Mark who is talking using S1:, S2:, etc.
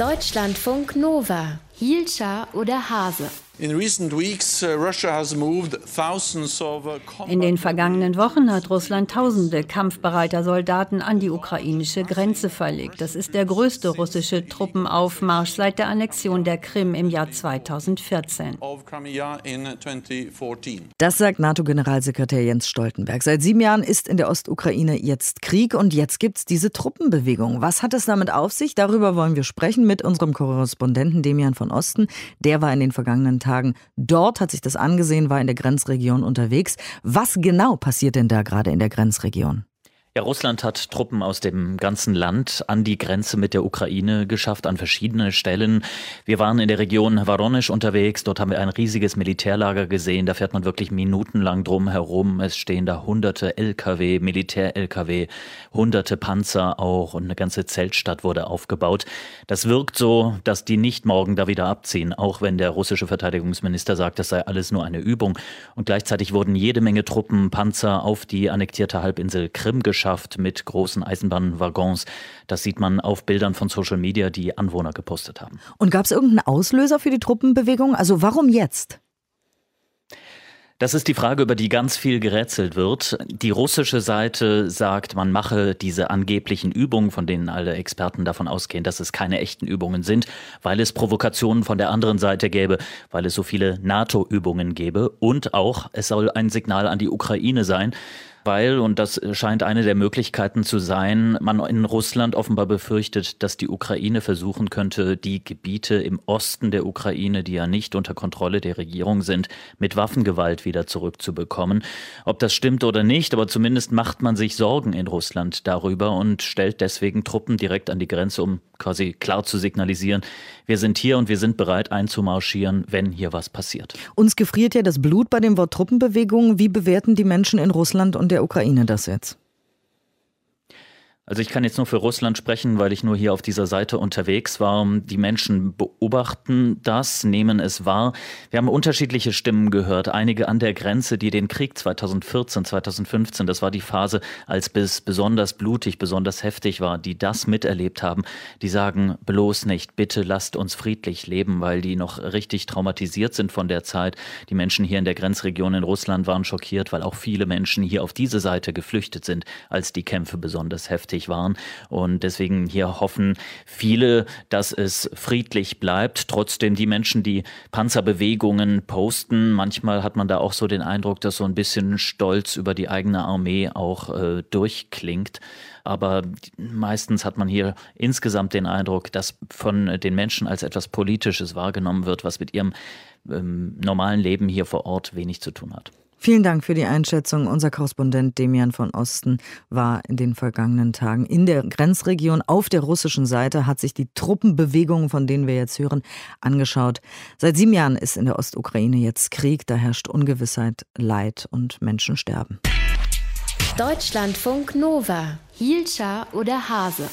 S1: Deutschlandfunk Nova. Hielscher oder Hase.
S2: Uh,
S3: In den vergangenen Wochen hat Russland tausende kampfbereiter Soldaten an die ukrainische Grenze verlegt. Das ist der größte russische Truppenaufmarsch seit der Annexion der Krim im Jahr 2014.
S4: Das sagt NATO-Generalsekretär Jens Stoltenberg. Seit sieben Jahren ist in der Ostukraine jetzt Krieg und jetzt gibt es diese Truppenbewegung. Was hat es damit auf sich? Darüber wollen wir sprechen mit unserem Korrespondenten Demian von Osten. Der war in den vergangenen Tagen dort, hat sich das angesehen, war in der Grenzregion unterwegs. Was genau passiert denn da gerade in der Grenzregion?
S5: Ja, Russland hat Truppen aus dem ganzen Land an die Grenze mit der Ukraine geschafft, an verschiedene Stellen. Wir waren in der Region Waronisch unterwegs. Dort haben wir ein riesiges Militärlager gesehen. Da fährt man wirklich minutenlang drum herum. Es stehen da hunderte LKW, Militär-LKW, hunderte Panzer auch und eine ganze Zeltstadt wurde aufgebaut. Das wirkt so, dass die nicht morgen da wieder abziehen, auch wenn der russische Verteidigungsminister sagt, das sei alles nur eine Übung. Und gleichzeitig wurden jede Menge Truppen, Panzer auf die annektierte Halbinsel Krim geschafft geschafft mit großen Eisenbahnwaggons. Das sieht man auf Bildern von Social Media, die Anwohner gepostet haben.
S4: Und gab es irgendeinen Auslöser für die Truppenbewegung? Also warum jetzt?
S5: Das ist die Frage, über die ganz viel gerätselt wird. Die russische Seite sagt, man mache diese angeblichen Übungen, von denen alle Experten davon ausgehen, dass es keine echten Übungen sind, weil es Provokationen von der anderen Seite gäbe, weil es so viele NATO-Übungen gäbe und auch es soll ein Signal an die Ukraine sein, weil, und das scheint eine der Möglichkeiten zu sein, man in Russland offenbar befürchtet, dass die Ukraine versuchen könnte, die Gebiete im Osten der Ukraine, die ja nicht unter Kontrolle der Regierung sind, mit Waffengewalt wieder zurückzubekommen. Ob das stimmt oder nicht, aber zumindest macht man sich Sorgen in Russland darüber und stellt deswegen Truppen direkt an die Grenze, um quasi klar zu signalisieren, wir sind hier und wir sind bereit einzumarschieren, wenn hier was passiert.
S4: Uns gefriert ja das Blut bei dem Wort Truppenbewegung. Wie bewerten die Menschen in Russland und der Ukraine das jetzt?
S5: Also ich kann jetzt nur für Russland sprechen, weil ich nur hier auf dieser Seite unterwegs war. Die Menschen beobachten das, nehmen es wahr. Wir haben unterschiedliche Stimmen gehört. Einige an der Grenze, die den Krieg 2014, 2015, das war die Phase, als es besonders blutig, besonders heftig war, die das miterlebt haben, die sagen, bloß nicht, bitte lasst uns friedlich leben, weil die noch richtig traumatisiert sind von der Zeit. Die Menschen hier in der Grenzregion in Russland waren schockiert, weil auch viele Menschen hier auf diese Seite geflüchtet sind, als die Kämpfe besonders heftig tätig waren. Und deswegen hier hoffen viele, dass es friedlich bleibt. Trotzdem die Menschen, die Panzerbewegungen posten, manchmal hat man da auch so den Eindruck, dass so ein bisschen Stolz über die eigene Armee auch äh, durchklingt. Aber meistens hat man hier insgesamt den Eindruck, dass von den Menschen als etwas Politisches wahrgenommen wird, was mit ihrem ähm, normalen Leben hier vor Ort wenig zu tun hat.
S4: Vielen Dank für die Einschätzung. Unser Korrespondent Demian von Osten war in den vergangenen Tagen in der Grenzregion auf der russischen Seite, hat sich die Truppenbewegungen, von denen wir jetzt hören, angeschaut. Seit sieben Jahren ist in der Ostukraine jetzt Krieg, da herrscht Ungewissheit, Leid und Menschen sterben.
S1: Deutschlandfunk Nova, Hielscher oder Hase.